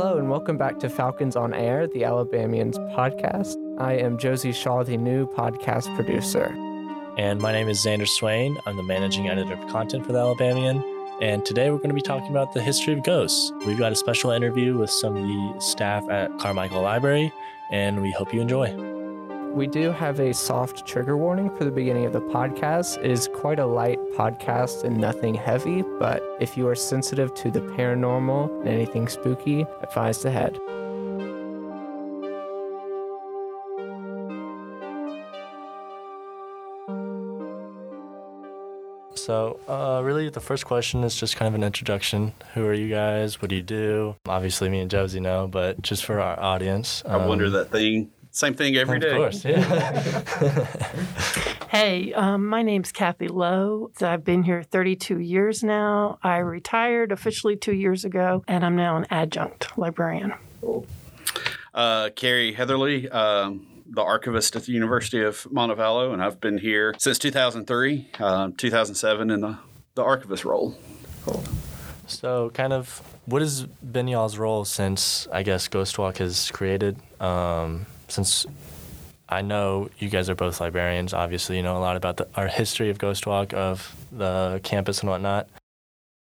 Hello, and welcome back to Falcons on Air, the Alabamians podcast. I am Josie Shaw, the new podcast producer. And my name is Xander Swain. I'm the managing editor of content for the Alabamian. And today we're going to be talking about the history of ghosts. We've got a special interview with some of the staff at Carmichael Library, and we hope you enjoy. We do have a soft trigger warning for the beginning of the podcast. It is quite a light podcast and nothing heavy, but if you are sensitive to the paranormal and anything spooky, advise ahead. So, uh, really, the first question is just kind of an introduction. Who are you guys? What do you do? Obviously, me and Josie know, but just for our audience. I wonder um, that thing. Same thing every Of day. course, yeah. Hey, um, my name's Kathy Lowe. I've been here 32 years now. I retired officially two years ago, and I'm now an adjunct librarian. Uh, Carey Heatherly, um, the archivist at the University of Montevallo, and I've been here since 2003, uh, 2007 in the, the archivist role. Cool. So, kind of, what has been y'all's role since I guess Ghost Walk has created? Um, since I know you guys are both librarians, obviously you know a lot about the, our history of Ghost Walk, of the campus and whatnot.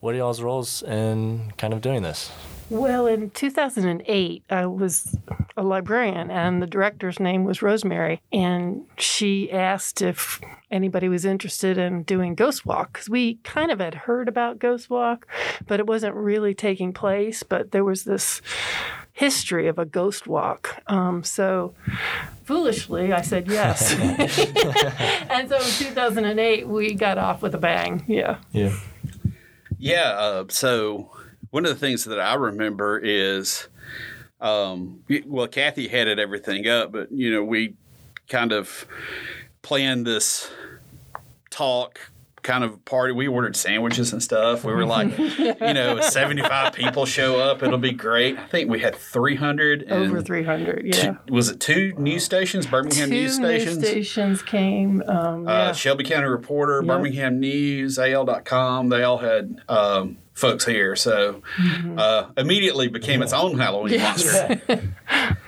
What are y'all's roles in kind of doing this? Well, in 2008, I was a librarian, and the director's name was Rosemary. And she asked if anybody was interested in doing Ghost Walk, because we kind of had heard about Ghost Walk, but it wasn't really taking place. But there was this history of a ghost walk. Um, so foolishly, I said yes. and so in 2008, we got off with a bang. Yeah. Yeah. Yeah. Uh, so one of the things that I remember is, um, well, Kathy headed everything up, but you know we kind of planned this talk kind of party. We ordered sandwiches and stuff. We were like, you know, 75 people show up. It'll be great. I think we had 300. And Over 300. Yeah. two- was it two news stations? Birmingham Two news stations? stations came. Um, uh, yeah. Shelby County Reporter, Yep. Birmingham News, AL.com. They all had um, folks here. So uh, immediately became its own Halloween Yes. monster.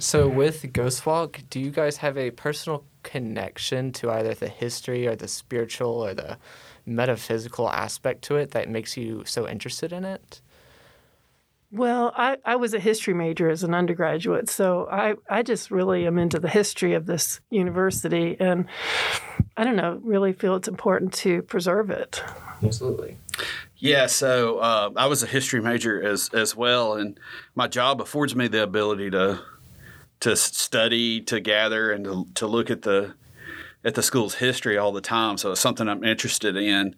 So, with Ghost Walk, do you guys have a personal connection to either the history or the spiritual or the metaphysical aspect to it that makes you so interested in it? Well, I, I was a history major as an undergraduate, so I, I just really am into the history of this university, and I don't know, really feel it's important to preserve it. Absolutely. Yeah, so uh, I was a history major as as well, and my job affords me the ability to to study, to gather, and to, to look at the at the school's history all the time. So it's something I'm interested in,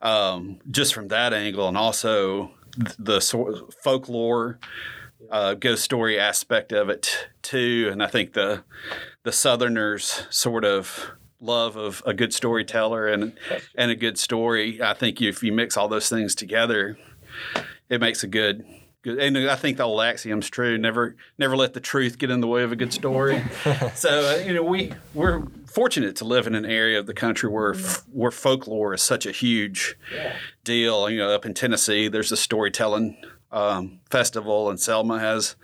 um, just from that angle, and also th- the sort of folklore. Uh, ghost story aspect of it too, and I think the the Southerners sort of love of a good storyteller and and a good story. I think if you mix all those things together, it makes a good. Good, and I think the old axiom's true. Never, never let the truth get in the way of a good story. so uh, you know, we we're fortunate to live in an area of the country where f- where folklore is such a huge deal. You know, up in Tennessee, there's a storytelling um, festival, and Selma has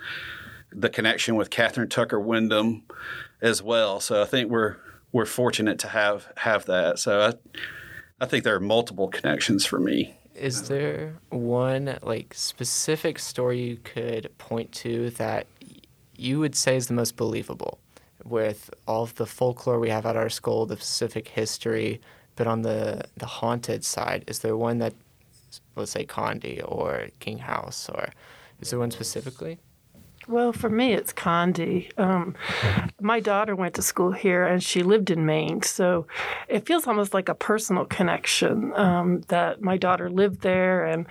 the connection with Kathryn Tucker Windham as well. So I think we're we're fortunate to have have that. So I I think there are multiple connections for me. Is there one like specific story you could point to that you would say is the most believable with all of the folklore we have at our school, the specific history, but on the the haunted side, is there one that let's say Condie or King House or is there one specifically? Well, for me, it's Condie. Um, my daughter went to school here and she lived in Main. So it feels almost like a personal connection um, that my daughter lived there. And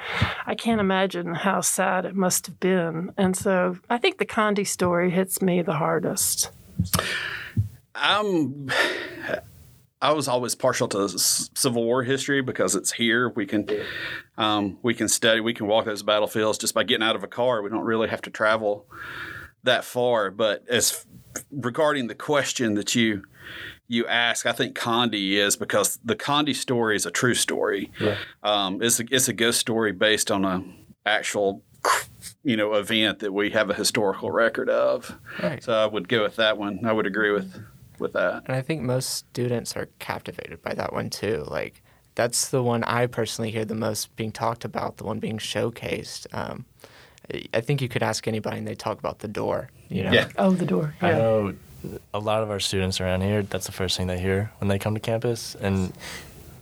I can't imagine how sad it must have been. And so I think the Condie story hits me the hardest. I'm I was always partial to Civil War history because it's here. We can um, we can study, we can walk those battlefields just by getting out of a car. We don't really have to travel that far. But as regarding the question that you you ask, I think Condie is because the Condie story is a true story. Um, it's a, it's a ghost story based on a actual you know event that we have a historical record of. Right. So I would go with that one. I would agree with with that. And I think most students are captivated by that one too. Like that's the one I personally hear the most being talked about, the one being showcased. Um, I- I think you could ask anybody and they talk about the door. You know? Yeah. Oh, the door. Yeah. I know a lot of our students around here. That's the first thing they hear when they come to campus, and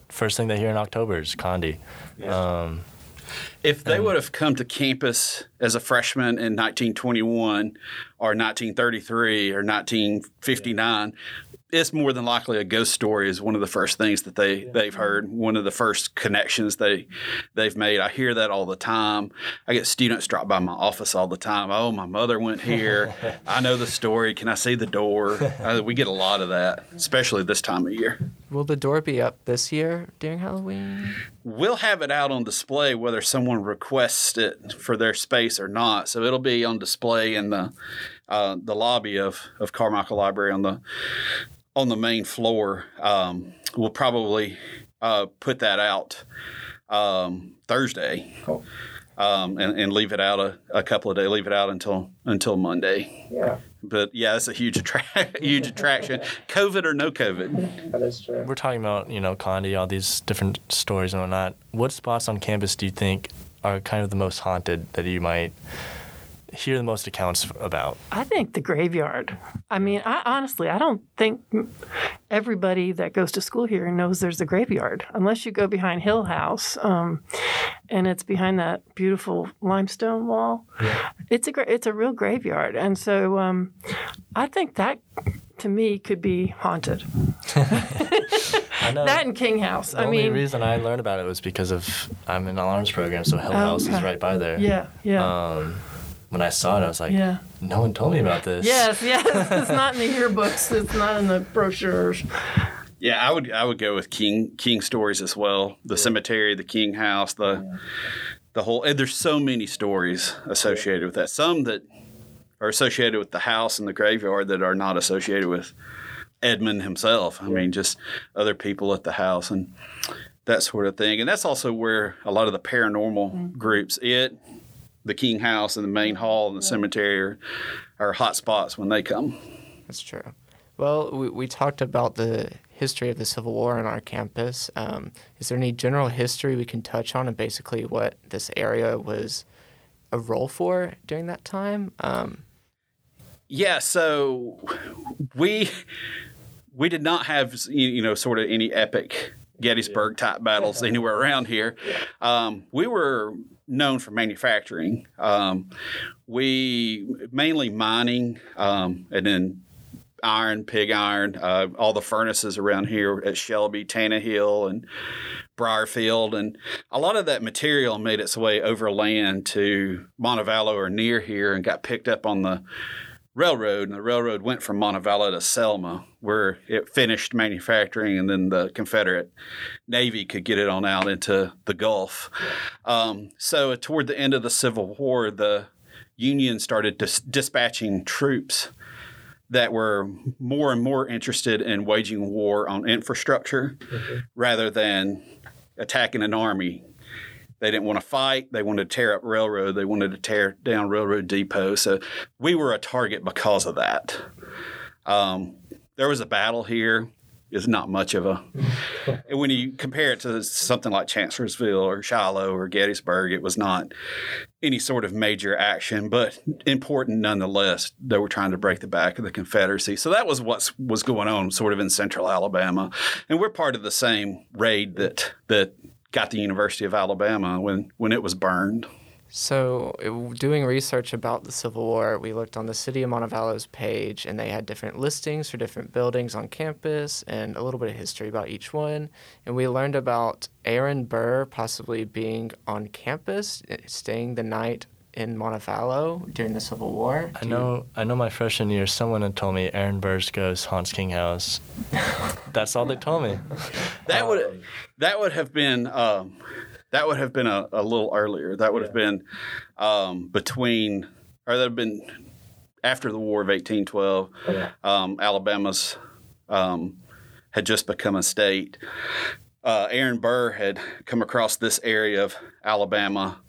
first thing they hear in October is Condie. Um, If they um, would have come to campus as a freshman in 1921 or 1933 or 1959, it's more than likely a ghost story is one of the first things that they they've heard. One of the first connections they they've made. I hear that all the time. I get students drop by my office all the time. Oh, my mother went here. I know the story. Can I see the door? Uh, we get a lot of that, especially this time of year. Will the door be up this year during Halloween? We'll have it out on display whether someone requests it for their space or not. So it'll be on display in the uh, the lobby of, of Carmichael Library on the on the main floor. Um, we'll probably uh, put that out um, Thursday. Um, and, and leave it out a, a couple of days. Leave it out until until Monday. Yeah, But yeah, it's a huge attract huge attraction. COVID or no COVID. that is true. we're talking about you know Condie, all these different stories and whatnot. What spots on campus do you think are kind of the most haunted that you might hear the most accounts about? I think the graveyard. I mean, I honestly, I don't think everybody that goes to school here knows there's a graveyard, unless you go behind Hill House, um, and it's behind that beautiful limestone wall. Yeah. It's a gra- it's a real graveyard, and so um, I think that to me could be haunted. I know. That and King House. the I only mean, reason I learned about it was because of I'm in the alarms program, so Hill Oh, House is right by there. yeah, yeah, Um, when I saw it, I was like, yeah. no one told me about this. Yes, yes. It's not in the yearbooks. It's not in the brochures. Yeah, I would I would go with King King stories as well. The cemetery, the King house, the the whole. And there's so many stories associated with that. Some that are associated with the house and the graveyard that are not associated with Edmund himself. I mean, just other people at the house and that sort of thing. And that's also where a lot of the paranormal mm. groups, it, the King house and the main hall and the cemetery are, are hot spots when they come. That's true. Well, we, we talked about the history of the Civil War on our campus. Um, is there any general history we can touch on and basically what this area was a role for during that time? Um, Yeah, so we we did not have you you know sort of any epic Gettysburg type battles anywhere around here. Um, we were known for manufacturing. Um, we mainly mining, um, and then iron, pig iron, uh, all the furnaces around here at Shelby, Tannehill, and Briarfield, and a lot of that material made its way overland to Montevallo or near here and got picked up on the railroad, and the railroad went from Montevallo to Selma, where it finished manufacturing, and then the Confederate Navy could get it on out into the Gulf. Um, so, toward the end of the Civil War, the Union started dis- dispatching troops that were more and more interested in waging war on infrastructure rather than attacking an army. They didn't want to fight. They wanted to tear up railroad. They wanted to tear down railroad depot. So we were a target because of that. Um, there was a battle here. It's not much of a. and when you compare it to something like Chancellorsville or Shiloh or Gettysburg, it was not any sort of major action, but important nonetheless. They were trying to break the back of the Confederacy. So that was what was going on, sort of in central Alabama, and we're part of the same raid that that got the University of Alabama when when it was burned. So, doing research about the Civil War, we looked on the City of Montevallo's page, and they had different listings for different buildings on campus and a little bit of history about each one. And we learned about Aaron Burr possibly being on campus, eh, staying the night in Montevallo during the Civil War. I Do you- know. I know. My freshman year, someone had told me Aaron Burr's ghost haunts King House. That's all they told me. That would that would have been um, that would have been a, a little earlier. That would have been um, between or that would have been after the War of eighteen twelve. Um, Alabama's um, had just become a state. Uh, Aaron Burr had come across this area of Alabama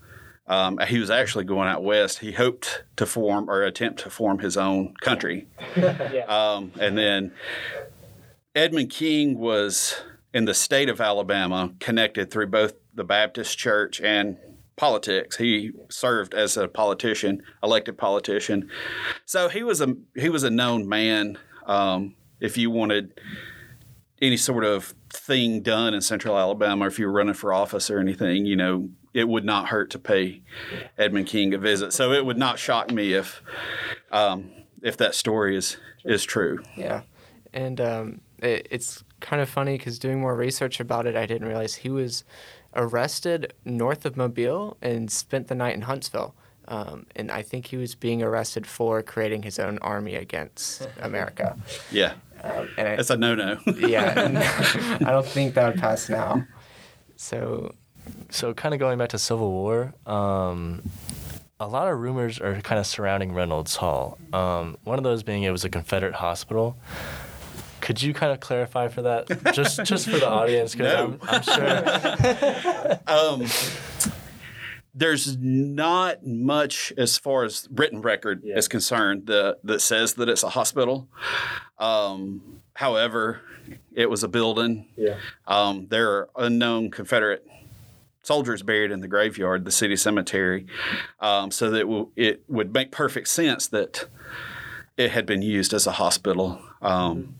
Um, he was actually going out west. He hoped to form or attempt to form his own country. um, and then Edmund King was in the state of Alabama, connected through both the Baptist church and politics. He served as a politician, elected politician. So he was a he was a known man. Um, if you wanted any sort of thing done in Central Alabama, if you were running for office or anything, you know, it would not hurt to pay Edmund King a visit. So it would not shock me if um, if that story is is true. Yeah, and um, it, it's kind of funny because doing more research about it, I didn't realize he was arrested north of Mobile and spent the night in Huntsville. Um, and I think he was being arrested for creating his own army against America. Yeah, Um, and I, that's a no no. yeah, I don't think that would pass now. So So, kind of going back to Civil War, um, a lot of rumors are kind of surrounding Reynolds Hall. Um, one of those being it was a Confederate hospital. Could you kind of clarify for that, just just for the audience? Because No. I'm, I'm sure. um, there's not much as far as written record Yeah. is concerned that that says that it's a hospital. Um, however, it was a building. Yeah. Um, there are unknown Confederate soldiers buried in the graveyard, the city cemetery, um, so that it, w- it would make perfect sense that it had been used as a hospital. Um,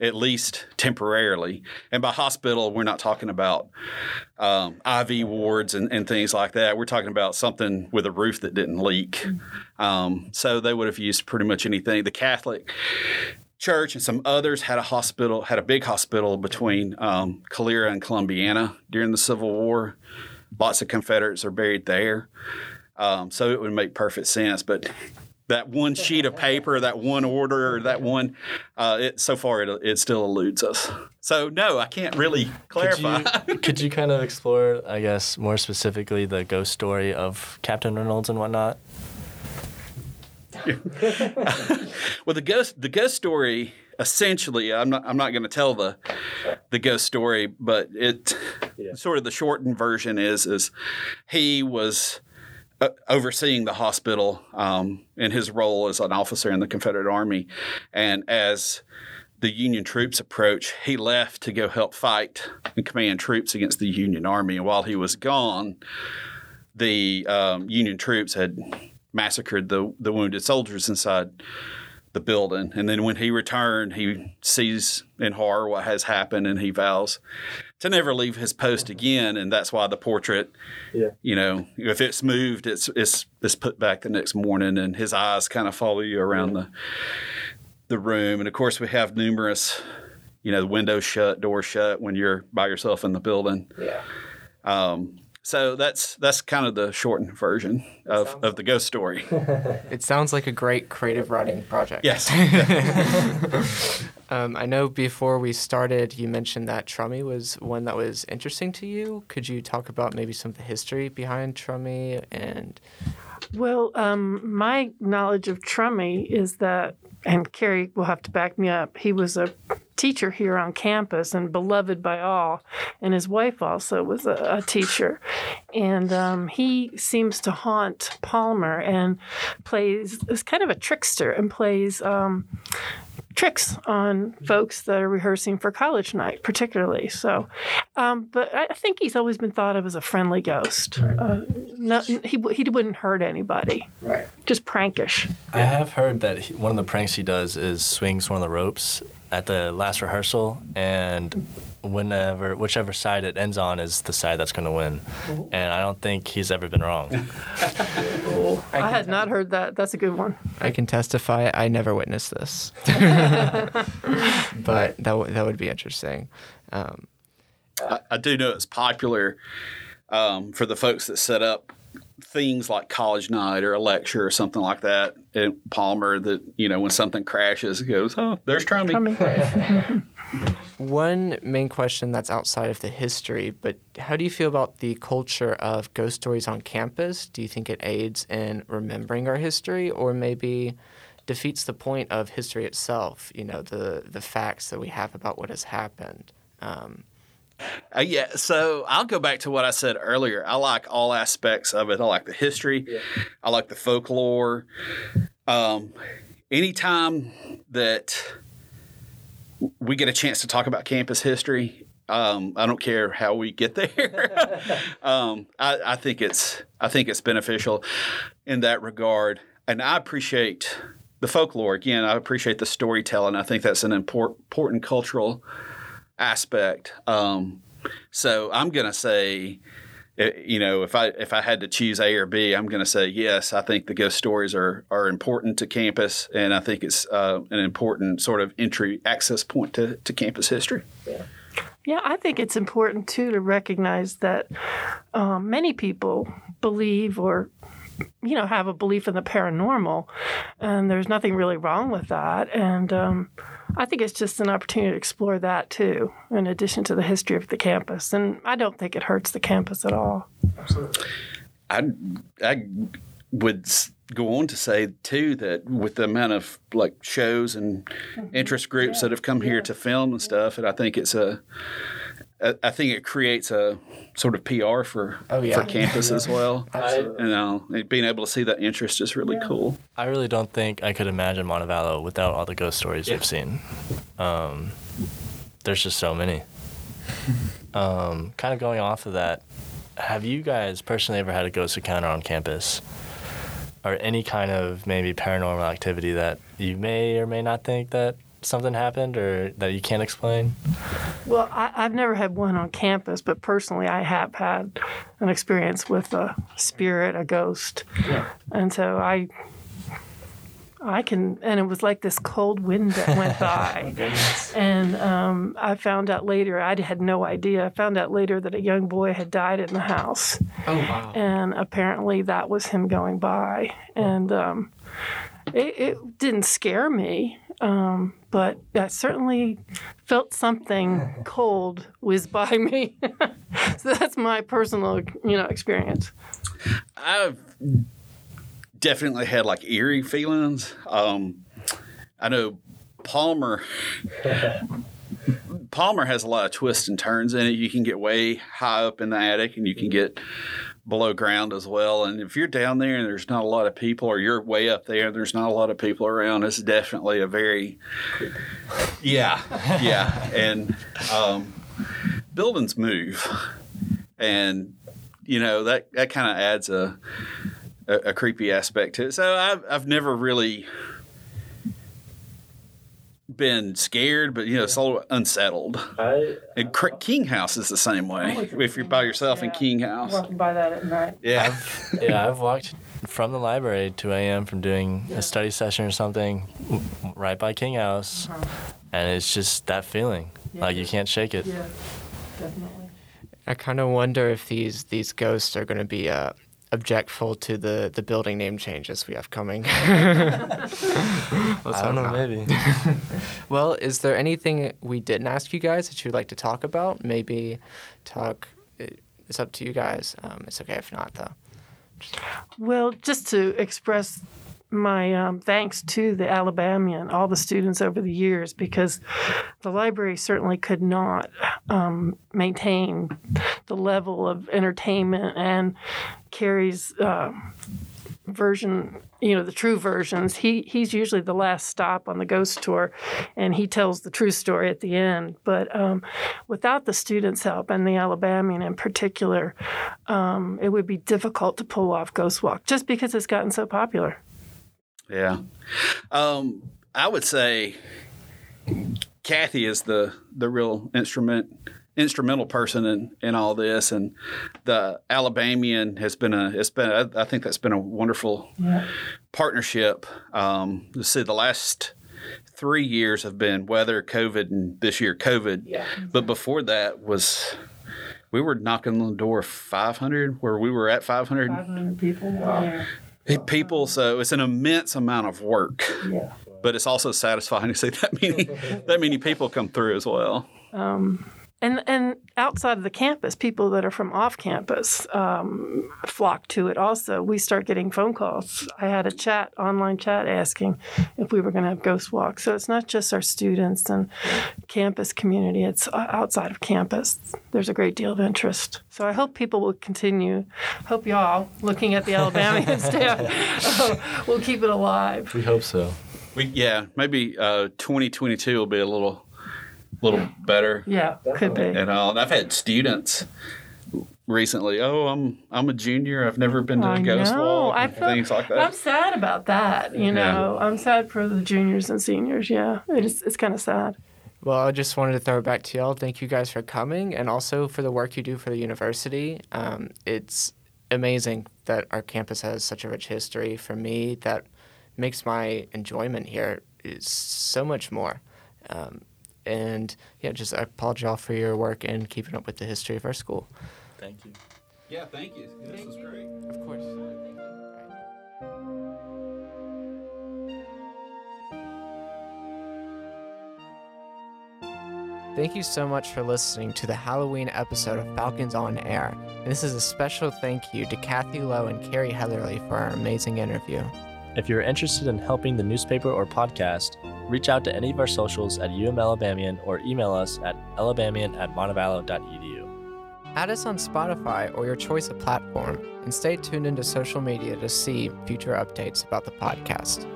At least temporarily. And by hospital, we're not talking about um, IV wards and, and things like that. We're talking about something with a roof that didn't leak. Um, so they would have used pretty much anything. The Catholic Church and some others had a hospital, had a big hospital between um, Calera and Columbiana during the Civil War. Lots of Confederates are buried there. Um, so it would make perfect sense. But that one sheet of paper, that one order, or that one, uh, it, so far it, it still eludes us. So no, I can't really Could clarify. you, could you kind of explore, I guess, more specifically the ghost story of Captain Reynolds and whatnot? Well, the ghost the ghost story essentially, I'm not I'm not going to tell the the ghost story, but it sort of the shortened version is is he was overseeing the hospital um, in his role as an officer in the Confederate Army, and as the Union troops approach, he left to go help fight and command troops against the Union Army. And while he was gone, the um, Union troops had massacred the, the wounded soldiers inside the building. And then when he returned, he sees in horror what has happened and he vows to never leave his post again. And that's why the portrait, Yeah. you know, if it's moved, it's, it's, it's put back the next morning and his eyes kind of follow you around the, the room. And of course, we have numerous, you know, windows shut, doors shut when you're by yourself in the building. yeah, Um, so that's that's kind of the shortened version of, of the ghost story. it sounds like a great creative writing project. yes. Um, I know before we started, you mentioned that Trummy was one that was interesting to you. Could you talk about maybe some of the history behind Trummy and Well, um, my knowledge of Trummy is that, and Carey will have to back me up, he was a teacher here on campus and beloved by all. And his wife also was a, a teacher. And um, he seems to haunt Palmer and plays, is kind of a trickster and plays. Um, tricks on folks that are rehearsing for college night, particularly. So, um, but I I think he's always been thought of as a friendly ghost. Uh, no, he he wouldn't hurt anybody. right? Just prankish. I have heard that he, one of the pranks he does is swings one of the ropes at the last rehearsal, and whenever whichever side it ends on is the side that's going to win. And I don't think he's ever been wrong. I, had not heard that. That's a good one. I can testify. I never witnessed this, but that w- that would be interesting. Um, I, I do know it's popular um, for the folks that set up things like college night or a lecture or something like that in Palmer that, you know, when something crashes, it goes, oh, there's Trummy. Trummy. One main question that's outside of the history, but how do you feel about the culture of ghost stories on campus? Do you think it aids in remembering our history or maybe defeats the point of history itself, you know, the, the facts that we have about what has happened? Um, Uh, yeah, so I'll go back to what I said earlier. I like all aspects of it. I like the history. Yeah. I like the folklore. Um, anytime that we get a chance to talk about campus history, um, I don't care how we get there. um, I, I think it's I think it's beneficial in that regard, and I appreciate the folklore. Again, I appreciate the storytelling. I think that's an important important cultural aspect. Um, so I'm going to say, eh, you know, if I if I had to choose A or B, I'm going to say yes. I think the ghost stories are are important to campus, and I think it's uh, an important sort of entry access point to, to campus history. Yeah, I think it's important too to recognize that um, many people believe or you know have a belief in the paranormal, and there's nothing really wrong with that. And um, I think it's just an opportunity to explore that too, in addition to the history of the campus. And I don't think it hurts the campus at all. Absolutely. I I would go on to say too that with the amount of like shows and interest groups that have come here to film and stuff, and I think it's a I I think it creates a sort of PR for Oh, yeah. for campus as well. Absolutely. You know, and being able to see that interest is really cool. I really don't think I could imagine Montevallo without all the ghost stories Yeah. we've seen. Um, there's just so many. Um, kind of going off of that, have you guys personally ever had a ghost encounter on campus? Or any kind of maybe paranormal activity that you may or may not think that something happened or that you can't explain? Well, I, I've never had one on campus, but personally, I have had an experience with a spirit, a ghost, and so I, I can, and it was like this cold wind that went by, and um, I found out later. I had no idea. I found out later that a young boy had died in the house, Oh wow. and apparently that was him going by, and um, it, it didn't scare me. Um, but I certainly felt something cold whiz by me. so that's my personal, you know, experience. I've definitely had like eerie feelings. Um, I know Palmer. Palmer has a lot of twists and turns in it. You can get way high up in the attic, and you can get below ground as well. And if you're down there and there's not a lot of people, or you're way up there and there's not a lot of people around, it's definitely a very yeah, yeah. And um, buildings move, and you know that that kind of adds a, a a creepy aspect to it. So I've I've never really been scared, but you know, it's a little unsettled. I, And Cr- King House is the same way. If you're by yourself in King House, Walking by that at night. yeah, yeah, I've walked from the library at 2 a.m. from doing a study session or something right by King House, and it's just that feeling. Like you can't shake it. Yeah, definitely. I kind of wonder if these these ghosts are going to be uh, objectful to the the building name changes we have coming. Let's I don't know, not. maybe. Well, is there anything we didn't ask you guys that you'd like to talk about? Maybe talk. It's up to you guys. Um, it's okay if not, though. Well, just to express my um, thanks to the Alabamian, all the students over the years, because the library certainly could not um, maintain the level of entertainment and Carey's uh, version, you know, the true versions. He he's usually the last stop on the ghost tour, and he tells the true story at the end. But um, without the students' help and the Alabamian in particular, um, it would be difficult to pull off Ghost Walk just because it's gotten so popular. Yeah. Um, I would say Kathy is the the real instrument instrumental person in, in all this, and the Alabamian has been a it's been a, I think that's been a wonderful partnership. Um, let's see, the last three years have been weather, COVID, and this year COVID. Yeah. But before that was we were knocking on the door 500, where we were at 500 500 people. Wow. People. So it's an immense amount of work, Yeah. but it's also satisfying to see that many that many people come through as well. Um, and and outside of the campus, people that are from off campus um, flock to it. Also, we start getting phone calls. I had a chat, online chat, asking if we were going to have ghost walk. So it's not just our students and campus community; it's uh, outside of campus. There's a great deal of interest. So I hope people will continue. Hope y'all, looking at the Alabamian staff, uh, will keep it alive. We hope so. We yeah, maybe uh, 2022 will be a little little better. Yeah, could be. And, all. and I've had students recently. Oh, I'm I'm a junior. I've never been to I a ghost know. walk. I feel, things like that. I'm sad about that. You know, I'm sad for the juniors and seniors. Yeah, it's it's kind of sad. Well, I just wanted to throw it back to y'all. Thank you guys for coming and also for the work you do for the university. Um, it's amazing that our campus has such a rich history. For me, that makes my enjoyment here is so much more. Um, and yeah, just I applaud y'all for your work and keeping up with the history of our school. Thank you. yeah, thank you. This was great. Of course. Thank you so much for listening to the Halloween episode of Falcons on Air. And this is a special thank you to Kathy Lowe and Carey Heatherly for our amazing interview. If you're interested in helping the newspaper or podcast, reach out to any of our socials at UM Alabamian or email us at alabamian at montevallo.edu. Add us on Spotify or your choice of platform, and stay tuned into social media to see future updates about the podcast.